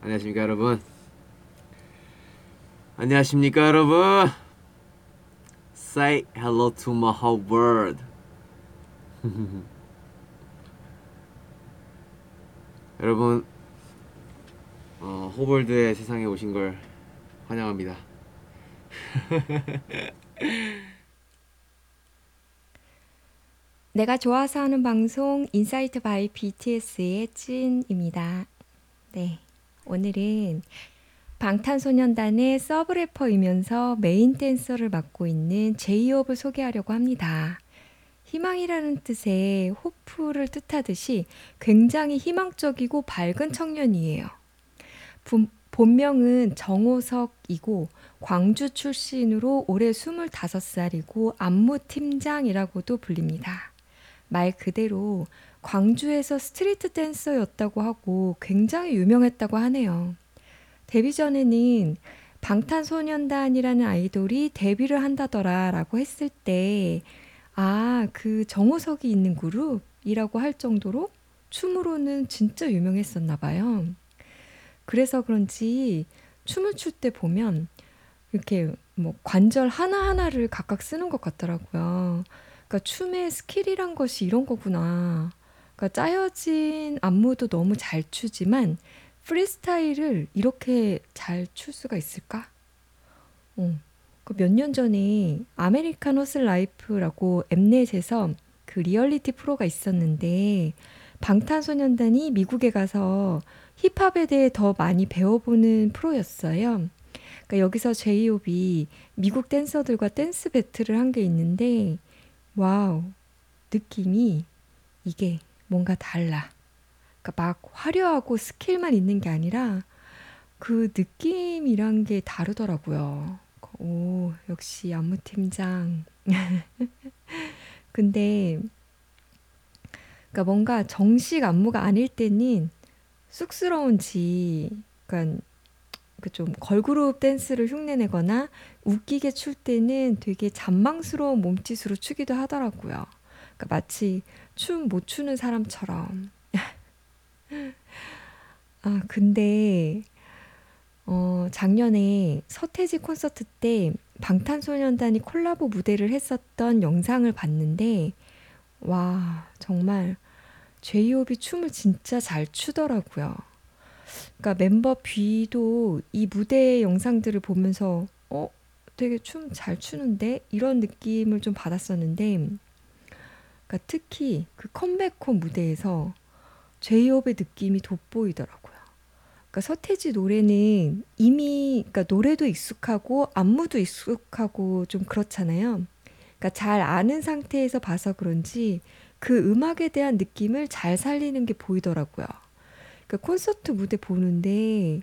안녕하십니까 여러분 안녕하십니까 여러분 Say hello to my Hope World 여러분 어, Hope World의 세상에 오신 걸 환영합니다 내가 좋아서 하는 방송 Insight by BTS의 찐입니다. 네. 오늘은 방탄소년단의 서브래퍼이면서 메인 댄서를 맡고 있는 제이홉을 소개하려고 합니다. 희망이라는 뜻의 호프를 뜻하듯이 굉장히 희망적이고 밝은 청년이에요. 분- 본명은 정호석이고 광주 출신으로 올해 25살이고 안무 팀장이라고도 불립니다. 말 그대로 광주에서 street 댄서였다고 하고 굉장히 유명했다고 하네요. 데뷔 전에는 방탄소년단이라는 아이돌이 데뷔를 한다더라 라고 했을 때, 아, 그 정호석이 있는 그룹이라고 할 정도로 춤으로는 진짜 유명했었나 봐요. 그래서 그런지 춤을 출 때 보면 이렇게 뭐 관절 하나하나를 각각 쓰는 것 같더라고요. 그러니까 춤의 skill이란 것이 이런 거구나. 그러니까 짜여진 안무도 너무 잘 추지만 프리스타일을 이렇게 잘 출 수가 있을까? 어. 그 몇 년 전에 American Hustle Life라고 엠넷에서 그 리얼리티 프로가 있었는데 방탄소년단이 미국에 가서 힙합에 대해 더 많이 배워보는 프로였어요. 그러니까 여기서 제이홉이 미국 댄서들과 댄스 배틀을 한 게 있는데 wow 느낌이 이게 뭔가 달라. 그러니까 막 화려하고 skill만 있는 게 아니라 그 느낌이란 게 다르더라고요. 오, 역시 안무팀장. 근데 그러니까 뭔가 정식 안무가 아닐 때는 쑥스러운지 그러니까 그좀 걸그룹 댄스를 흉내내거나 웃기게 출 때는 되게 잔망스러운 몸짓으로 추기도 하더라고요. 그러니까 마치 춤 못 추는 사람처럼. 아, 근데 어, 작년에 서태지 콘서트 때 방탄소년단이 콜라보 무대를 했었던 영상을 봤는데 와, 정말 제이홉이 춤을 진짜 잘 추더라고요. 그러니까 멤버 B도 이 무대 영상들을 보면서 어, 되게 춤 잘 추는데 이런 느낌을 좀 받았었는데 그러니까 특히 그 컴백홈 무대에서 제이홉의 느낌이 돋보이더라고요. 그러니까 서태지 노래는 이미 그러니까 노래도 익숙하고 안무도 익숙하고 좀 그렇잖아요. 그러니까 잘 아는 상태에서 봐서 그런지 그 음악에 대한 느낌을 잘 살리는 게 보이더라고요. 그러니까 콘서트 무대 보는데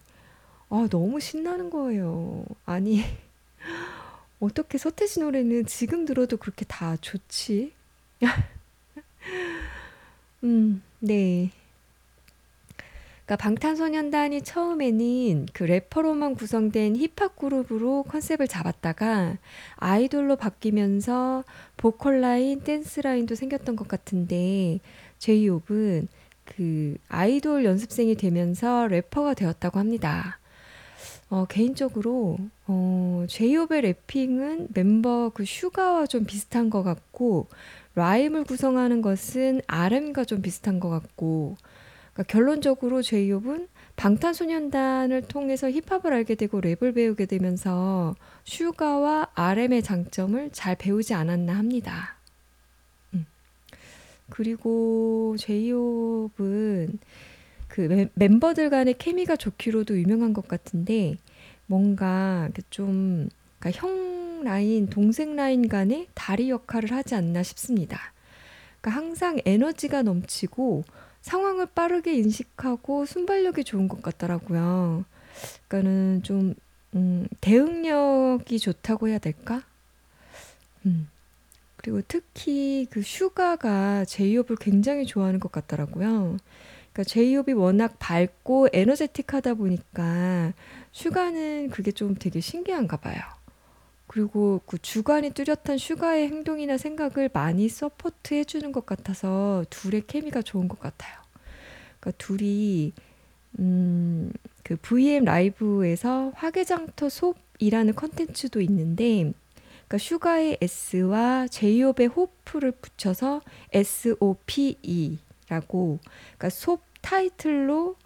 아, 너무 신나는 거예요. 아니, 어떻게 서태지 노래는 지금 들어도 그렇게 다 좋지? 음, 네. 그러니까 방탄소년단이 처음에는 그 래퍼로만 구성된 힙합 그룹으로 컨셉을 잡았다가 아이돌로 바뀌면서 보컬 라인, 댄스 라인도 생겼던 것 같은데 제이홉은 그 아이돌 연습생이 되면서 래퍼가 되었다고 합니다. 어, 개인적으로 어, 제이홉의 rapping은 멤버 그 슈가와 좀 비슷한 것 같고 라임을 구성하는 것은 RM과 좀 비슷한 것 같고 그러니까 결론적으로 제이홉은 방탄소년단을 통해서 힙합을 알게 되고 랩을 배우게 되면서 슈가와 RM의 장점을 잘 배우지 않았나 합니다. 음. 그리고 제이홉은 그 멤- 멤버들 간의 케미가 좋기로도 유명한 것 같은데 뭔가 좀 그러니까 형 라인, 동생 라인 간의 다리 역할을 하지 않나 싶습니다. 그러니까 항상 에너지가 넘치고 상황을 빠르게 인식하고 순발력이 좋은 것 같더라고요. 그러니까는 좀 음, 대응력이 좋다고 해야 될까? 음. 그리고 특히 그 슈가가 제이홉을 굉장히 좋아하는 것 같더라고요. 그러니까 제이홉이 워낙 밝고 에너제틱하다 보니까 슈가는 그게 좀 되게 신기한가 봐요. 그리고 그 주관이 뚜렷한 슈가의 행동이나 생각을 많이 support 해 주는 것 같아서 둘의 케미가 좋은 것 같아요. 그러니까 둘이 음, 그 V앱 라이브에서 화개장터 SOPE이라는 컨텐츠도 있는데 그러니까 슈가의 S와 제이홉의 Hope를 붙여서 SOPE라고 그러니까 SOPE 타이틀로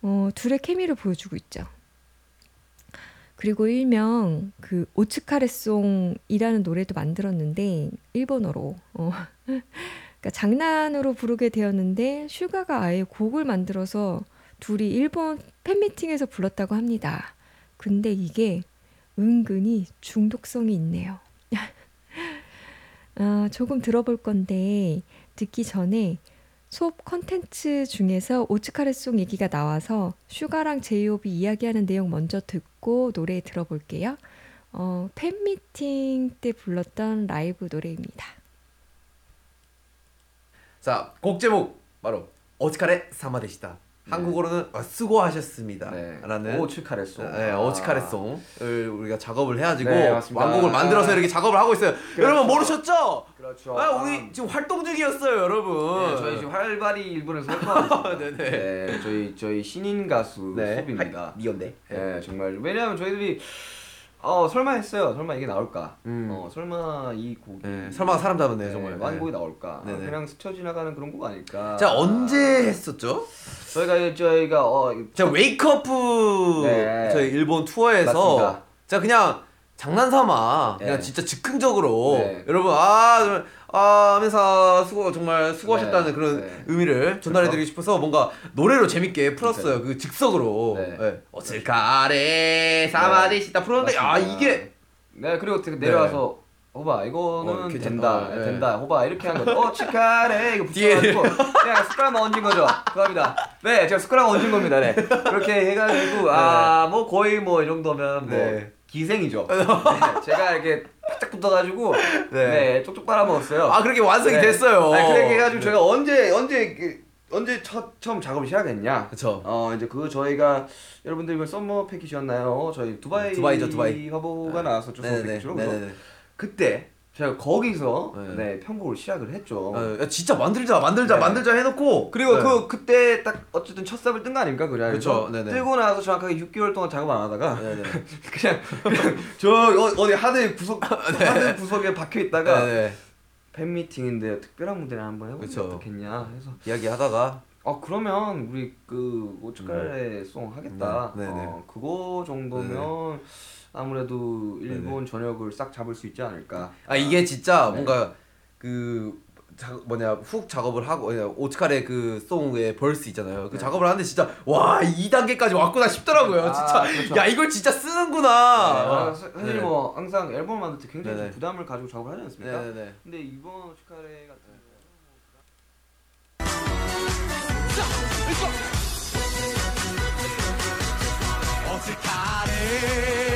어, 둘의 케미를 보여주고 있죠. 그리고 일명 그 오츠카레송이라는 노래도 만들었는데 일본어로 어. 그러니까 장난으로 부르게 되었는데 슈가가 아예 곡을 만들어서 둘이 일본 팬미팅에서 불렀다고 합니다. 근데 이게 은근히 중독성이 있네요. 아, 조금 들어볼 건데 듣기 전에 SOPE 컨텐츠 중에서 오츠카레송 얘기가 나와서 슈가랑 제이홉이 이야기하는 내용 먼저 듣고 노래 들어볼게요. 어, 팬미팅 때 불렀던 라이브 노래입니다. 자, 곡 제목 바로 오츠카레 사마 되시다. 한국어로는 아, 수고하셨습니다. 네. 라는 오츠카레송. 네, 아. 오츠카레송을 우리가 작업을 해가지고 네, 맞습니다. 완곡을 만들어서 이렇게 작업을 하고 있어요. 여러분 모르셨죠? 그렇죠. 아, 우리 지금 활동 중이었어요, 여러분. 네, 저희 지금 활발히 일본에서 활동하고 있습니다. 네네. 네, 저희 저희 신인 가수 네, 수비입니다. 미연대. 네, 정말 왜냐하면 저희들이 어 설마 했어요. 설마 이게 나올까? 음. 어 설마 이 곡이 네, 설마 사람 잡았네 네, 정말. 완곡이 나올까? 네네. 아, 그냥 스쳐 지나가는 그런 곡 아닐까? 자 언제 했었죠? 저희가 저희가 어 자 웨이크어프 네. 저희 일본 투어에서 맞습니다. 자 그냥 장난삼아 그냥 네. 진짜 즉흥적으로 네. 여러분 아, 아 하면서 수고 정말 수고하셨다는 네. 그런 네. 의미를 전달해드리고 싶어서 뭔가 노래로 재밌게 풀었어요 그 즉석으로 네. 네. 어슬카레 사마데시다 풀었는데 아 맞습니다. 이게 네 그리고 어떻게 내려와서 호바 이거는 어, 괜찮다. 된다 네. 된다 호바 이렇게 한 거죠 어 치카레 이거 붙여가지고 그냥 숟가락만 얹은 거죠 그겁니다 네 제가 숟가락 얹은 겁니다 네 그렇게 해가지고 아 뭐 거의 뭐 이 정도면 뭐 네. 기생이죠 네, 제가 이렇게 바짝 붙어가지고 네. 네, 쪽쪽 빨아먹었어요 아 그렇게 완성이 네. 됐어요 네, 그렇게 해가지고 네. 저희가 언제 언제 그, 언제 첫 처음 작업을 시작했냐 그쵸 어 이제 그 저희가 여러분들 이번 Summer Package였나요? 저희 두바이 두바이죠, 두바이. 화보가 나왔었죠 Summer 네네네 Package로 그때 제가 거기서 네. 네, 편곡을 시작을 했죠. 어, 야, 진짜 만들자 만들자 네. 만들자 해놓고 그리고 네. 그 그때 딱 어쨌든 첫 삽을 뜬 거 아닙니까 그 자리에서 그쵸, 네네. 뜨고 나서 정확하게 6개월 동안 작업 안 하다가 네네 그냥, 그냥 저 어, 어디 하드 구석 하드 구석에 박혀 있다가 네네 팬 미팅인데 특별한 무대를 한번 해보면 그쵸. 어떻겠냐 해서 이야기하다가 어 그러면 우리 그 오츠카레 송 하겠다. 네, 네네. 어, 그거 정도면 아무래도 일본 전역을 싹 잡을 수 있지 않을까. 아 이게 진짜 네. 뭔가 그 자, 뭐냐 훅 작업을 하고 뭐냐, 오츠카레 그 송의 벌스 있잖아요. 그 네. 작업을 하는데 진짜 와 2단계까지 왔구나 싶더라고요. 아, 진짜 그렇죠. 야 이걸 진짜 쓰는구나. 아, 사- 사실 네. 뭐 항상 앨범 만들 때 굉장히 좀 네네. 부담을 가지고 작업을 하지 않습니까? 네네네. 근데 이번 오츠카레 같은 경우는 오츠카레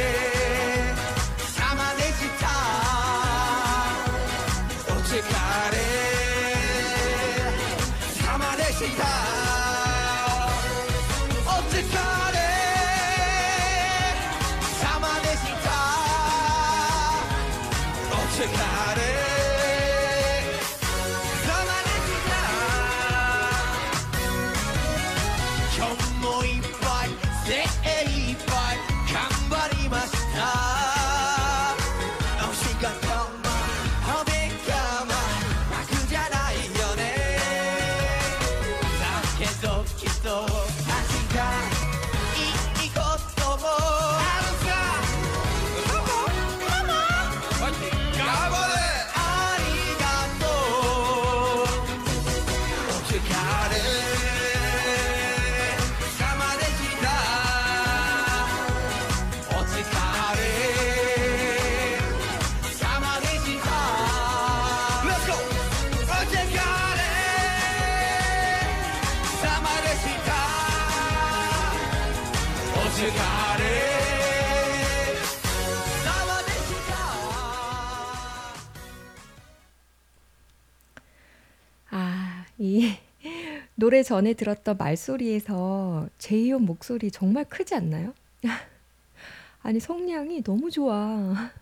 아, 이 노래 전에 들었던 말소리에서 제이홉 목소리 정말 크지 않나요? 아니, 성량이 너무 좋아.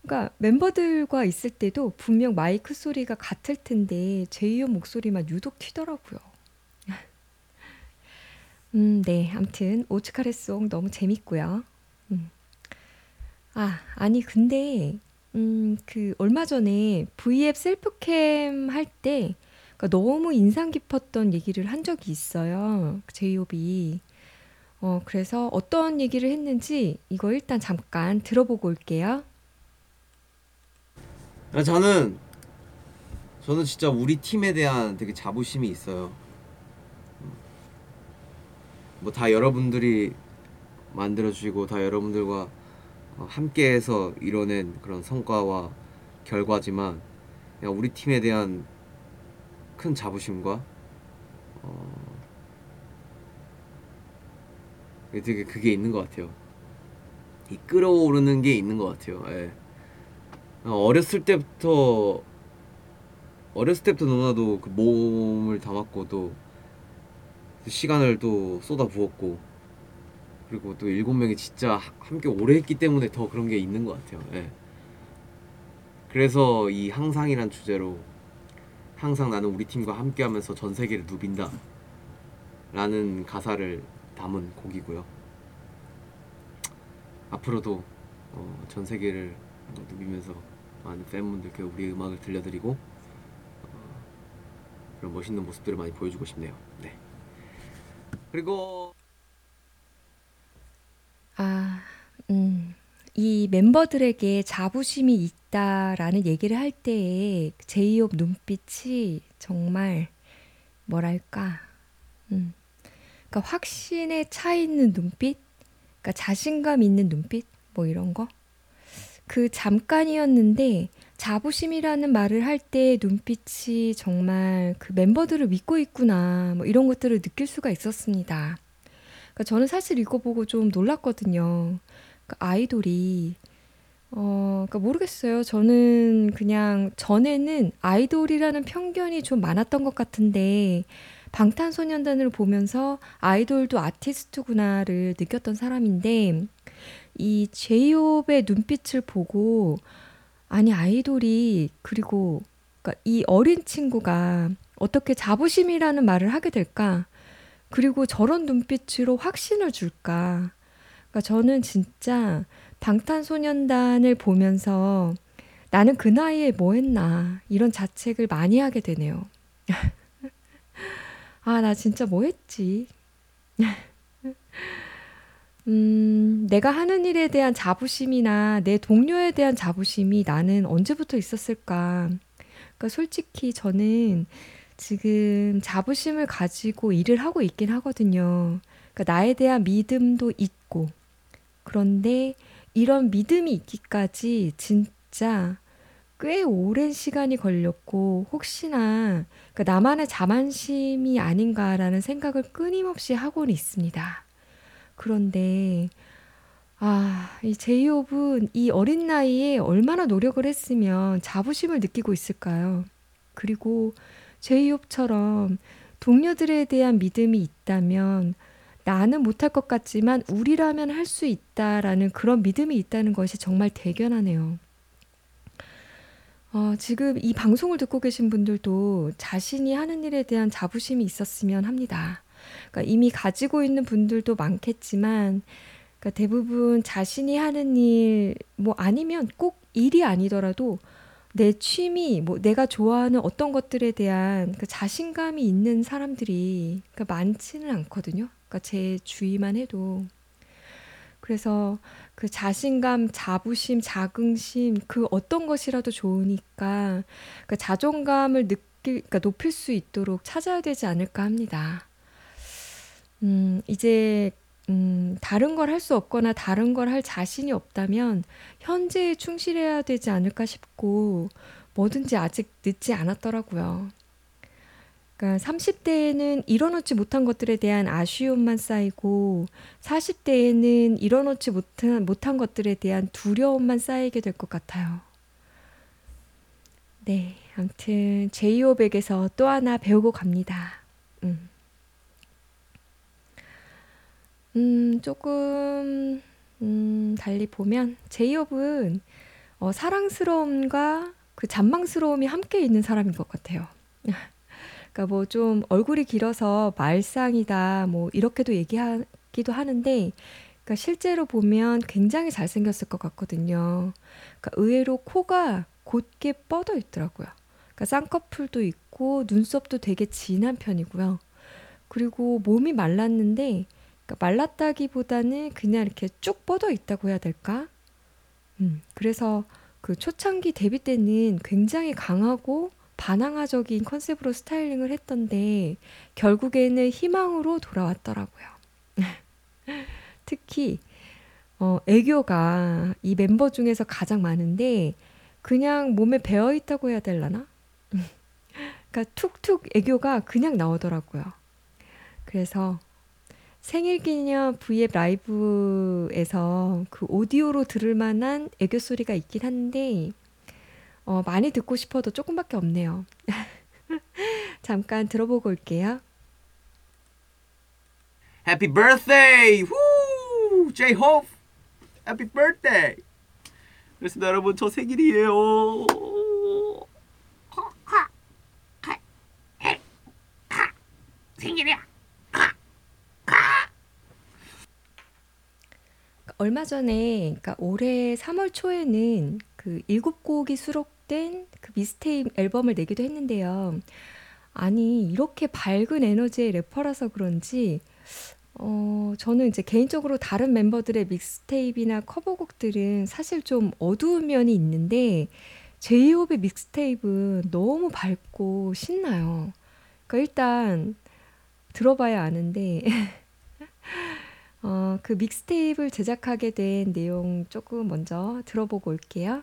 그러니까 멤버들과 있을 때도 분명 마이크 소리가 같을 텐데 제이홉 목소리만 유독 튀더라고요. 음, 네. 아무튼 오츠카레송 너무 재밌고요. 음. 아, 아니 근데 음, 그 얼마 전에 V앱 셀프캠 할때 그러니까 너무 인상 깊었던 얘기를 한 적이 있어요. 제이홉이. 어, 그래서 어떤 얘기를 했는지 이거 일단 잠깐 들어보고 올게요. 아, 저는 저는 진짜 우리 팀에 대한 되게 자부심이 있어요. 뭐 다 여러분들이 만들어 주시고 다 여러분들과 어, 함께해서 이뤄낸 그런 성과와 결과지만 우리 팀에 대한 큰 자부심과 어, 되게 그게 있는 것 같아요. 이 끌어오르는 게 있는 것 같아요. 예. 어, 어렸을 때부터 어렸을 때부터 너무나도 그 몸을 담았고 또 시간을 또 쏟아 부었고 그리고 또 일곱 명이 진짜 하- 함께 오래 했기 때문에 더 그런 게 있는 것 같아요. 예. 그래서 이 항상이란 주제로 항상 나는 우리 팀과 함께하면서 전 세계를 누빈다 라는 가사를 담은 곡이고요. 앞으로도 어, 전 세계를 어, 누비면서 많은 팬분들께 우리의 음악을 들려드리고 어, 그런 멋있는 모습들을 많이 보여주고 싶네요. 네. 그리고 아, 음, 이 멤버들에게 자부심이 있다라는 얘기를 할 때의 제이홉 눈빛이 정말 뭐랄까, 음, 그러니까 확신에 차 있는 눈빛, 그러니까 자신감 있는 눈빛, 뭐 이런 거. 그 잠깐이었는데 자부심이라는 말을 할 때 눈빛이 정말 그 멤버들을 믿고 있구나, 뭐 이런 것들을 느낄 수가 있었습니다. 그러니까 저는 사실 이거 보고 좀 놀랐거든요. 그러니까 아이돌이 어, 그러니까 모르겠어요. 저는 그냥 전에는 아이돌이라는 편견이 좀 많았던 것 같은데 방탄소년단을 보면서 아이돌도 아티스트구나를 느꼈던 사람인데 이 제이홉의 눈빛을 보고 아니 아이돌이 그리고 그러니까 이 어린 친구가 어떻게 자부심이라는 말을 하게 될까? 그리고 저런 눈빛으로 확신을 줄까? 그러니까 저는 진짜 방탄소년단을 보면서 나는 그 나이에 뭐 했나 이런 자책을 많이 하게 되네요. 아, 나 진짜 뭐 했지? 음, 내가 하는 일에 대한 자부심이나 내 동료에 대한 자부심이 나는 언제부터 있었을까? 그러니까 솔직히 저는 지금 자부심을 가지고 일을 하고 있긴 하거든요. 그러니까 나에 대한 믿음도 있고. 그런데 이런 믿음이 있기까지 진짜 꽤 오랜 시간이 걸렸고, 혹시나 그러니까 나만의 자만심이 아닌가라는 생각을 끊임없이 하고는 있습니다. 그런데, 아, 이 제이홉은 이 어린 나이에 얼마나 노력을 했으면 자부심을 느끼고 있을까요? 그리고 제이홉처럼 동료들에 대한 믿음이 있다면 나는 못할 것 같지만 우리라면 할 수 있다라는 그런 믿음이 있다는 것이 정말 대견하네요. 어, 지금 이 방송을 듣고 계신 분들도 자신이 하는 일에 대한 자부심이 있었으면 합니다. 그러니까 이미 가지고 있는 분들도 많겠지만, 그러니까 대부분 자신이 하는 일, 뭐 아니면 꼭 일이 아니더라도 내 취미, 뭐 내가 좋아하는 어떤 것들에 대한 그 자신감이 있는 사람들이 그러니까 많지는 않거든요. 그러니까 제 주위만 해도. 그래서 그 자신감, 자부심, 자긍심, 그 어떤 것이라도 좋으니까 그 자존감을 느낄, 그러니까 높일 수 있도록 찾아야 되지 않을까 합니다. 음, 이제 음, 다른 걸 할 수 없거나 다른 걸 할 자신이 없다면 현재에 충실해야 되지 않을까 싶고 뭐든지 아직 늦지 않았더라고요. 그러니까 30대에는 이뤄놓지 못한 것들에 대한 아쉬움만 쌓이고 40대에는 이뤄놓지 못한, 못한 것들에 대한 두려움만 쌓이게 될 것 같아요. 네, 아무튼 제이홉에게서 또 하나 배우고 갑니다. 음. 음, 조금 음, 달리 보면 제이홉은 어, 사랑스러움과 그 잔망스러움이 함께 있는 사람인 것 같아요. 그러니까 뭐 좀 얼굴이 길어서 말상이다 뭐 이렇게도 얘기하기도 하는데 그러니까 실제로 보면 굉장히 잘생겼을 것 같거든요. 그러니까 의외로 코가 곧게 뻗어 있더라고요. 그러니까 쌍꺼풀도 있고 눈썹도 되게 진한 편이고요. 그리고 몸이 말랐는데 그러니까 말랐다기보다는 그냥 이렇게 쭉 뻗어 있다고 해야 될까? 음, 그래서 그 초창기 데뷔 때는 굉장히 강하고 반항아적인 컨셉으로 스타일링을 했던데 결국에는 희망으로 돌아왔더라고요. 특히 어, 애교가 이 멤버 중에서 가장 많은데 그냥 몸에 배어 있다고 해야 될라나? 그러니까 툭툭 애교가 그냥 나오더라고요. 그래서 생일 기념 V앱 라이브에서 그 오디오로 들을 만한 애교 소리가 있긴 한데 어, 많이 듣고 싶어도 조금밖에 없네요. 잠깐 들어보고 올게요. Happy birthday! 후! J-Hope! Happy birthday! 그렇습니다 여러분 저 생일이에요. 얼마 전에, 그러니까 올해 3월 초에는 그 일곱 곡이 수록된 그 미스테이프 앨범을 내기도 했는데요. 아니, 이렇게 밝은 에너지의 래퍼라서 그런지, 어, 저는 이제 개인적으로 다른 멤버들의 믹스테이프나 커버곡들은 사실 좀 어두운 면이 있는데, 제이홉의 믹스테이프는 너무 밝고 신나요. 그러니까 일단 들어봐야 아는데, 어, 그 믹스테이프를 제작하게 된 내용 조금 먼저 들어보고 올게요.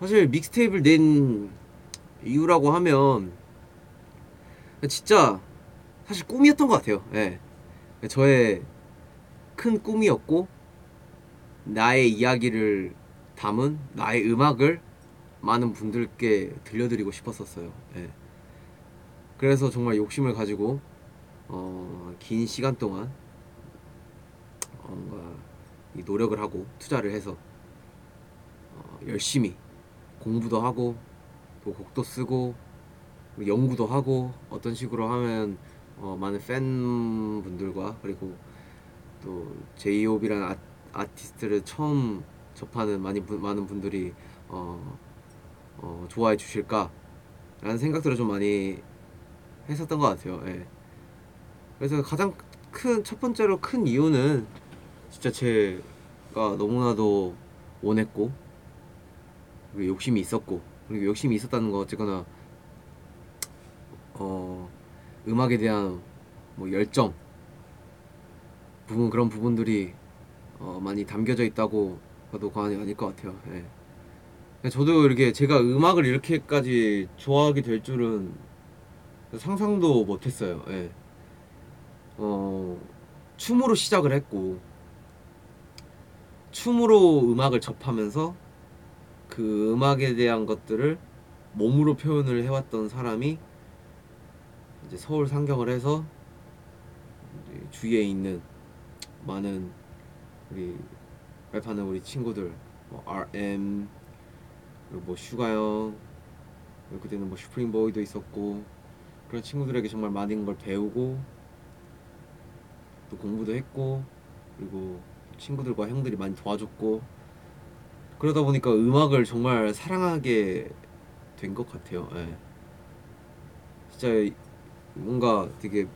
사실 믹스테이프를 낸 이유라고 하면 진짜 사실 꿈이었던 것 같아요. 예. 저의 큰 꿈이었고 나의 이야기를 담은 나의 음악을 많은 분들께 들려드리고 싶었었어요. 예. 그래서 정말 욕심을 가지고 어, 긴 시간 동안 어, 뭔가 이 노력을 하고 투자를 해서 어, 열심히 공부도 하고 또 곡도 쓰고 그리고 연구도 하고 어떤 식으로 하면 어, 많은 팬분들과 그리고 또 제이홉이라는 아, 아티스트를 처음 접하는 많이 분- 많은 분들이 어, 어, 좋아해 주실까라는 생각들을 좀 많이 했었던 것 같아요. 예. 그래서 가장 큰 첫 번째로 큰 이유는 진짜 제가 너무나도 원했고 그리고 욕심이 있었고 그리고 욕심이 있었다는 거 어쨌거나 어 음악에 대한 뭐 열정 부분 그런 부분들이 어 많이 담겨져 있다고 봐도 과언이 아닐 것 같아요. 예. 근데 저도 이렇게 제가 음악을 이렇게까지 좋아하게 될 줄은 상상도 못했어요. 예. 어 춤으로 시작을 했고 춤으로 음악을 접하면서 그 음악에 대한 것들을 몸으로 표현을 해왔던 사람이 이제 서울 상경을 해서 주위에 있는 많은 우리 랩하는 우리 친구들 뭐 RM 그리고 뭐 슈가형 그때는 뭐 슈프림보이도 있었고 그런 친구들에게 정말 많은 걸 배우고 또 공부도 했고 그리고 친구들과 형들이 많이 도와줬고 그러다 보니까 음악을 정말 사랑하게 된 것 같아요. 예. 진짜 뭔가 되게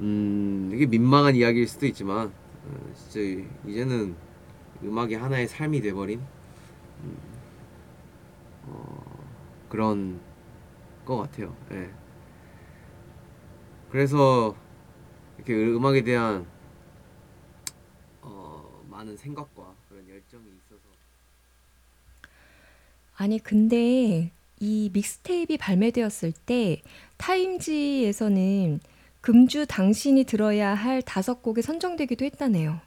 음 이게 민망한 이야기일 수도 있지만 어, 진짜 이제는 음악이 하나의 삶이 돼버린 음, 어, 그런 것 같아요. 예. 그래서 이렇게 음악에 대한 어, 많은 생각과 그런 열정이 있어서 아니, 근데 이 믹스테이프가 발매되었을 때 타임지에서는 금주 당신이 들어야 할 다섯 곡에 선정되기도 했다네요.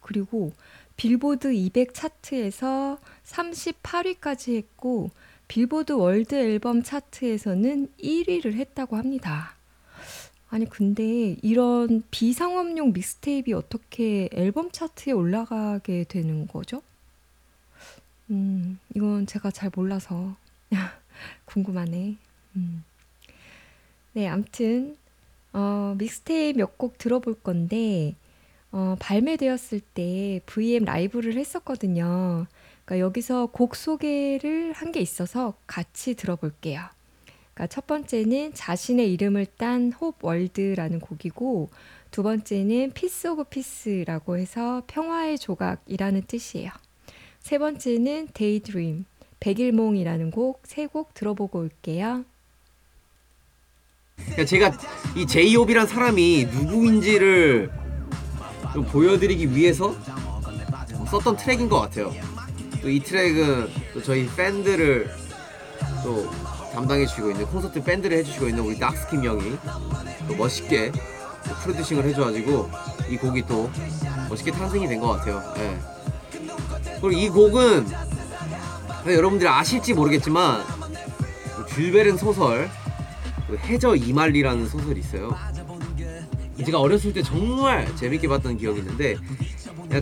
그리고 빌보드 200 차트에서 38위까지 했고 빌보드 월드 앨범 차트에서는 1위를 했다고 합니다. 아니 근데 이런 비상업용 mixtape가 어떻게 앨범 차트에 올라가게 되는 거죠? 음, 이건 제가 잘 몰라서 궁금하네. 음. 네, 암튼 어, 믹스테이프 몇 곡 들어볼 건데 어, 발매되었을 때 V앱 라이브를 했었거든요. 그러니까 여기서 곡 소개를 한 게 있어서 같이 들어볼게요. 그러니까 첫 번째는 자신의 이름을 딴 Hope World라는 곡이고 두 번째는 Piece of Peace라고 해서 평화의 조각이라는 뜻이에요. 세 번째는 Daydream, 백일몽이라는 곡 세 곡 들어보고 올게요. 그러니까 제가 이 제이홉이란 사람이 누구인지를 좀 보여드리기 위해서 썼던 트랙인 것 같아요. 또 이 트랙은 또 저희 팬들을 또 담당해 주시고 있는 콘서트 밴드를 해주시고 있는 우리 닥스킴 형이 또 멋있게 또 프로듀싱을 해줘가지고 이 곡이 또 멋있게 탄생이 된 것 같아요. 예. 그리고 이 곡은 여러분들이 아실지 모르겠지만 그 줄베른 소설 그 해저 이말리라는 소설이 있어요. 제가 어렸을 때 정말 재밌게 봤던 기억이 있는데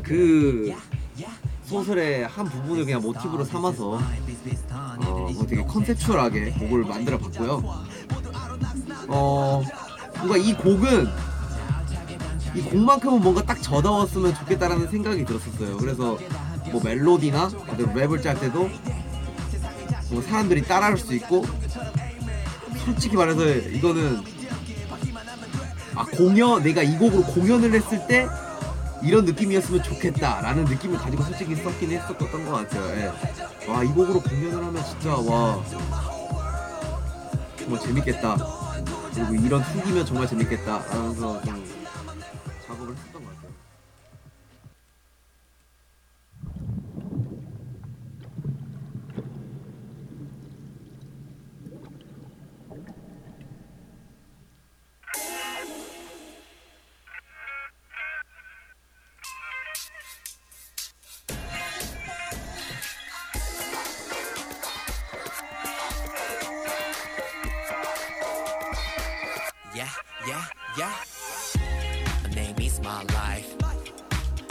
그 소설의 한 부분을 그냥 모티브로 삼아서 어, 뭐 되게 컨셉추얼하게 곡을 만들어 봤고요. 어, 뭔가 이 곡은 이 곡만큼은 뭔가 딱 저다웠으면 좋겠다라는 생각이 들었었어요. 그래서 뭐 멜로디나 다들 랩을 짤 때도 뭐 사람들이 따라할 수 있고 솔직히 말해서 이거는 아 공연 내가 이 곡으로 공연을 했을 때 이런 느낌이었으면 좋겠다라는 느낌을 가지고 솔직히 썼긴 했었던 것 같아요. 예. 와이 곡으로 공연을 하면 진짜 와 정말 재밌겠다. 그리고 이런 후기면 정말 재밌겠다. 하면서 좀 작업을 했었던 것 같아요. My life.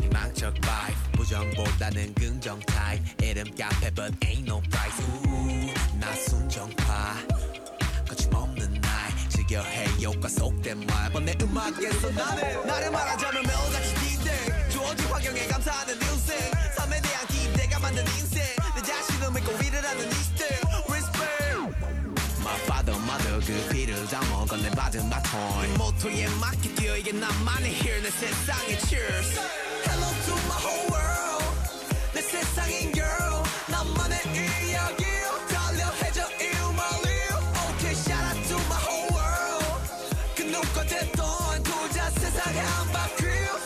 희망적 vibe. 부정보다는 긍정 type. 이름 카페 but ain't no price. 우, 나 순정파. 거침없는 날. 즐겨해 효과 속된 말. 번내 음악에서 나는 나를 말하자면 매일같이 기대. 주어진 환경에 감사하는 인생. 그 피를 담아 건네 받은 바톤 모토에 맞게 뛰어 이게 나만의 here 내 세상의 cheers Hello to my whole world 내 세상인 girl 나만의 이야기 달려 해줘 일말이 Okay shout out to my whole world 그 누가 됐던 도자 세상의 한 바퀴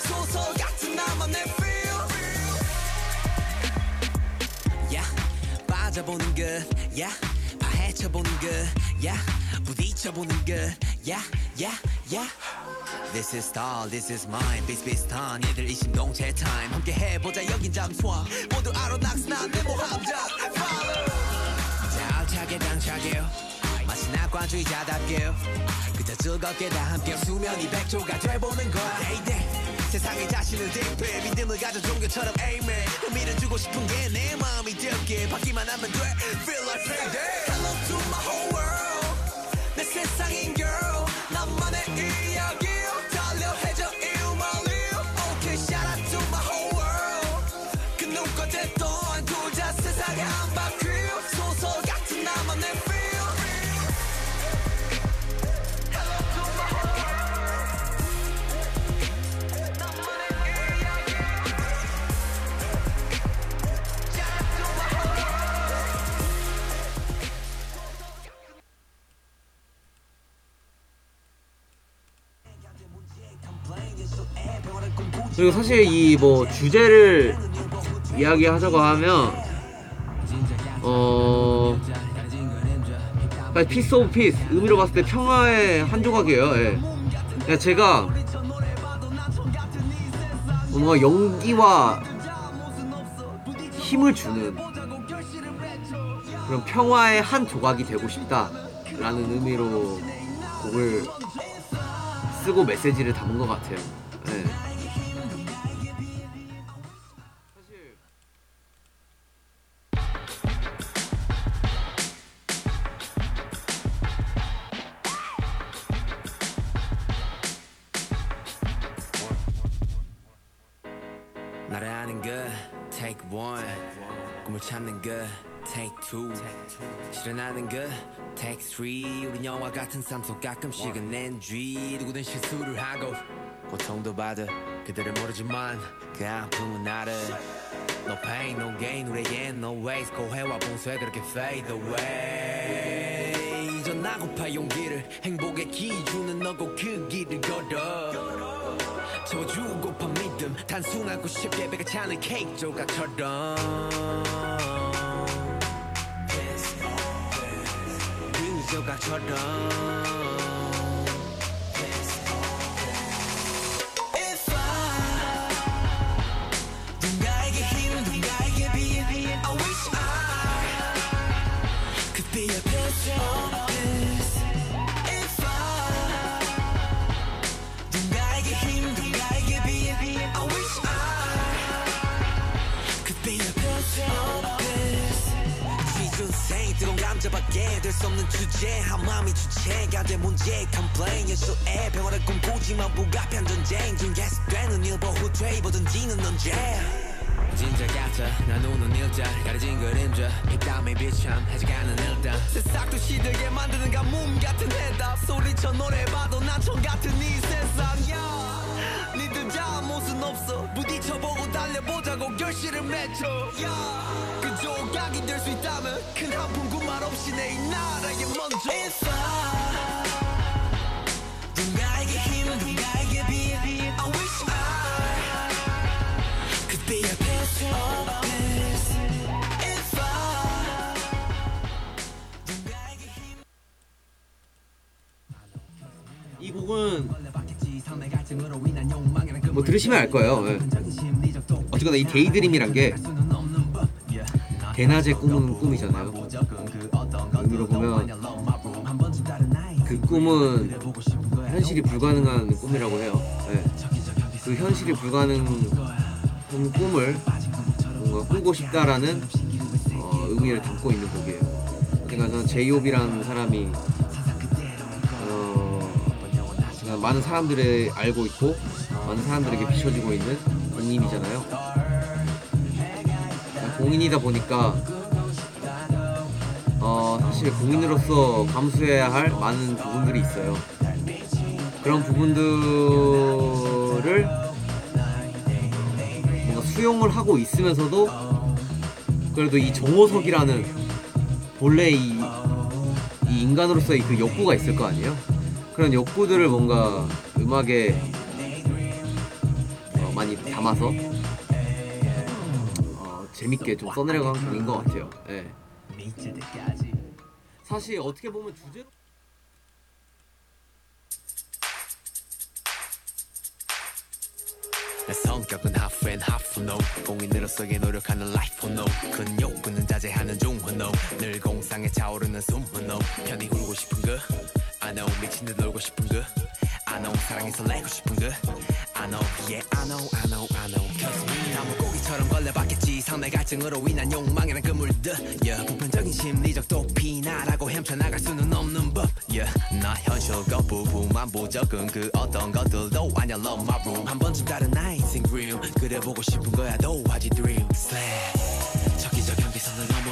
소설 같은 나만의 feel yeah. 빠져보는 것 yeah. 파헤쳐보는 것 yeah. 부딪혀보는 것 yeah. Yeah. Yeah. This is star, this is mine 비슷비슷한 얘들 이 심동체 time. 함께 해보자 여긴 잠수함. 모두 알아 낙스 난 내 모함자 Follow. 자 알차게 당차게 마치 낙관주의자답게 그저 즐겁게 다 함께 수면이 백조가 돼보는 거야. Day day 세상에 자신을 대표해. 믿음을 가져 종교처럼 amen 의미를 주고 싶은 게 내 마음이 되게. 받기만 하면 돼. Feel like payday 내 세상인 girl 나만의 이야기 그리고 사실 이 뭐 주제를 이야기하자고 하면 어 Piece of Peace 의미로 봤을 때 평화의 한 조각이에요. 예. 그냥 제가 뭔가 용기와 힘을 주는 그런 평화의 한 조각이 되고 싶다라는 의미로 곡을 쓰고 메시지를 담은 것 같아요. 예. 것 take two 실현하는 것 take three 우린 영화 같은 삶 속 가끔씩은 NG 누구든 실수를 하고 고통도 받아 그들을 모르지만 그 아픔은 나를 No pain no gain. 우리에겐 no ways 고해와 봉쇄 그렇게 fade away. 전하고파 용기를 행복의 기준은 너고 그 길을 걸어. 채워주고파 믿음. 단순하고 쉽게 배가 차는 케이크 조각처럼 त्यो दो 감자밖에 될수 없는 주제 한 마음이 주체가 된 문제. Complain 연수에 병원을 꿈꾸지만 불가피한 전쟁 중 계속되는 일보 후퇴 입어던지는 언제 진짜 가짜 난 우는 일자 가려진 그림자. 빗땀에 비참 해지가는 일단. 새싹도 시들게 만드는 가뭄 같은 해답. 소리쳐 노래봐도 난총 같은 달려보자고 결실을 맺어 그 조각이 될 수 있다면 큰 한푼말 없이 내이 나라에 먼저. If I 누군가에게 힘 누군가에게 빛 I wish I could be a piece of this If I 누군가에게 힘. 이 곡은 뭐 들으시면 알 거예요. 예. 어쨌거나 이 Daydream이란 게 대낮에 꾸는 꿈이잖아요. 의미로 보면 그 꿈은 현실이 불가능한 꿈이라고 해요. 예. 그 현실이 불가능한 꿈을 뭔가 꾸고 싶다라는 어, 의미를 담고 있는 곡이에요. 그러니까 저는 제이홉이라는 사람이 어, 많은 사람들이 알고 있고 많은 사람들에게 비춰지고 있는 공인이잖아요. 공인이다 보니까 어, 사실 공인으로서 감수해야 할 많은 부분들이 있어요. 그런 부분들을 뭔가 수용을 하고 있으면서도 그래도 이 정호석이라는 본래 이, 이 인간으로서의 그 욕구가 있을 거 아니에요? 그런 욕구들을 뭔가 음악에 담아서. 어, 재밌게 좀 써내려간 곡인 것 같아요. 예. 사실 어떻게 보면 주제로 내 성격은 half and half no. 공인으로서의 노력하는 life no. 큰 욕구는 자제하는 중 no. 늘 공상에 차오르는 숨 no. 편히 울고 싶은 거 I know 미친 듯 놀고 싶은 거 I know 사랑에 설레고 싶은 거 I know yeah I know I know I know. Cause me 나무 고기처럼 걸려봤겠지. 상대 갈증으로 인한 욕망이란 그물들 yeah. 보편적인 심리적 도피 나라고 헤쳐나갈 수는 없는 법 yeah. 나 현실 거부분만 보적은 그 어떤 것들도 아냐 love my room. 한 번쯤 다른 인생 dream 그래 보고 싶은 거야 도화지 dream. Slay 저기저 경계선을 넘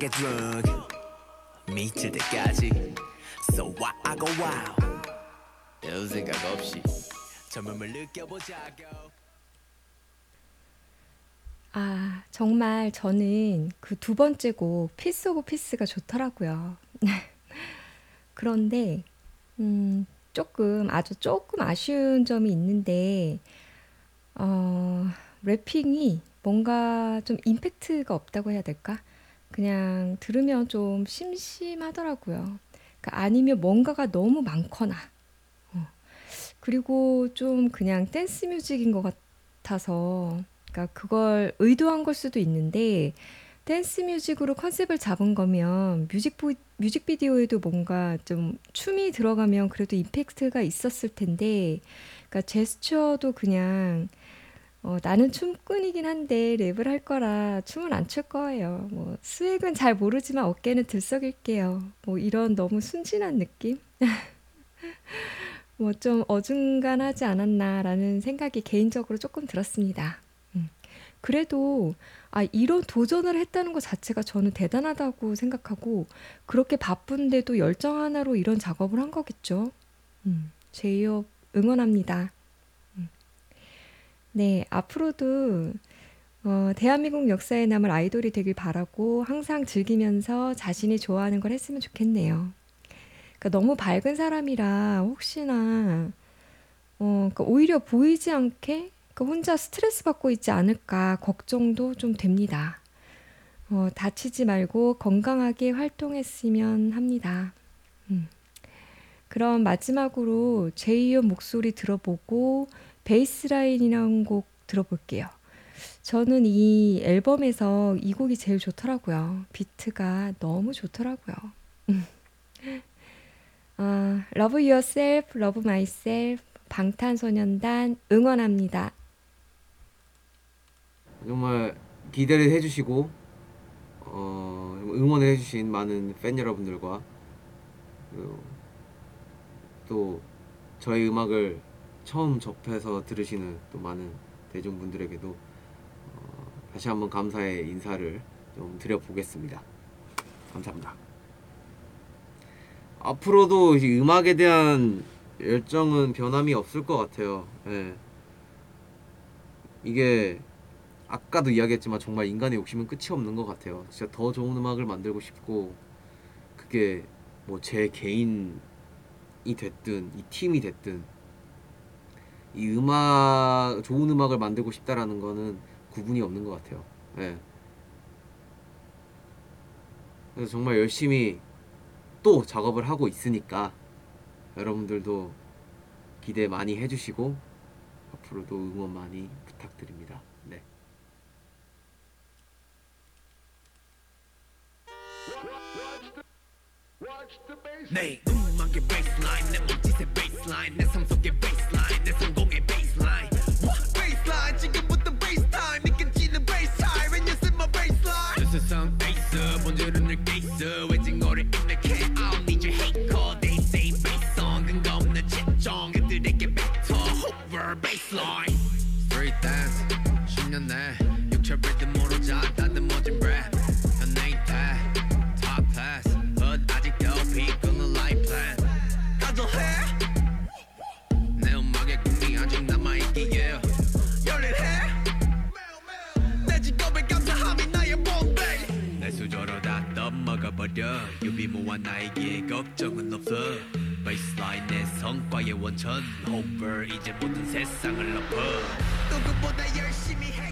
get drunk 미칠 때까지. So why I go wild. 별 생각 없이. 젊음을 느껴보자고. 아, 정말 저는 그 두 번째 곡 Piece of Peace가 좋더라고요. 그런데 음, 조금 아주 조금 아쉬운 점이 있는데 어, rapping이 뭔가 좀 임팩트가 없다고 해야 될까? 그냥 들으면 좀 심심하더라고요. 그러니까 아니면 뭔가가 너무 많거나 어, 그리고 좀 그냥 댄스 뮤직인 것 같아서 그러니까 그걸 의도한 걸 수도 있는데 댄스 뮤직으로 컨셉을 잡은 거면 뮤직 보, 뮤직비디오에도 뭔가 좀 춤이 들어가면 그래도 임팩트가 있었을 텐데 그러니까 제스처도 그냥 어, 나는 춤꾼이긴 한데 랩을 할 거라 춤은 안출 거예요. 뭐 스웩은 잘 모르지만 어깨는 들썩일게요. 뭐 이런 너무 순진한 느낌? 뭐 좀 어중간하지 않았나라는 생각이 개인적으로 조금 들었습니다. 음. 그래도 아 이런 도전을 했다는 것 자체가 저는 대단하다고 생각하고 그렇게 바쁜데도 열정 하나로 이런 작업을 한 거겠죠. 음. 제이홉 응원합니다. 네, 앞으로도 어, 대한민국 역사에 남을 아이돌이 되길 바라고 항상 즐기면서 자신이 좋아하는 걸 했으면 좋겠네요. 그러니까 너무 밝은 사람이라 혹시나 어, 그러니까 오히려 보이지 않게 그러니까 혼자 스트레스 받고 있지 않을까 걱정도 좀 됩니다. 어, 다치지 말고 건강하게 활동했으면 합니다. 음. 그럼 마지막으로 제이홉 목소리 들어보고 베이스라인이라는 곡 들어볼게요. 저는 이 앨범에서 이 곡이 제일 좋더라고요. 비트가 너무 좋더라고요. 아, Love Yourself, Love Myself, 방탄소년단 응원합니다. 정말 기대를 해주시고 어, 응원을 해주신 많은 팬 여러분들과 또 저희 음악을 처음 접해서 들으시는 또 많은 대중분들에게도 어, 다시 한번 감사의 인사를 좀 드려보겠습니다. 감사합니다. 앞으로도 이 음악에 대한 열정은 변함이 없을 것 같아요. 예. 이게 아까도 이야기했지만 정말 인간의 욕심은 끝이 없는 것 같아요. 진짜 더 좋은 음악을 만들고 싶고 그게 뭐 제 개인이 됐든 이 팀이 됐든 이 음악 좋은 음악을 만들고 싶다라는 거는 구분이 없는 것 같아요. 예. 그래서 정말 열심히 또 작업을 하고 있으니까 여러분들도 기대 많이 해주시고 앞으로도 응원 많이 부탁드립니다. 네. 내 음악의 baseline 내 몸짓의 baseline 내 삶 속의 baseline 내 성공의 baseline baseline 지금부터 base time 느껴지는 bass time when you see my baseline 저 세상 에이스 본질은 늘 게이스 외징어를 입력해 I don't need your hate call they say bass song 근거 없는 채정 그들에게 뱉어 over baseline street dance 원천 over 이제 모든 세상을 엎어. 누구보다 열심히 해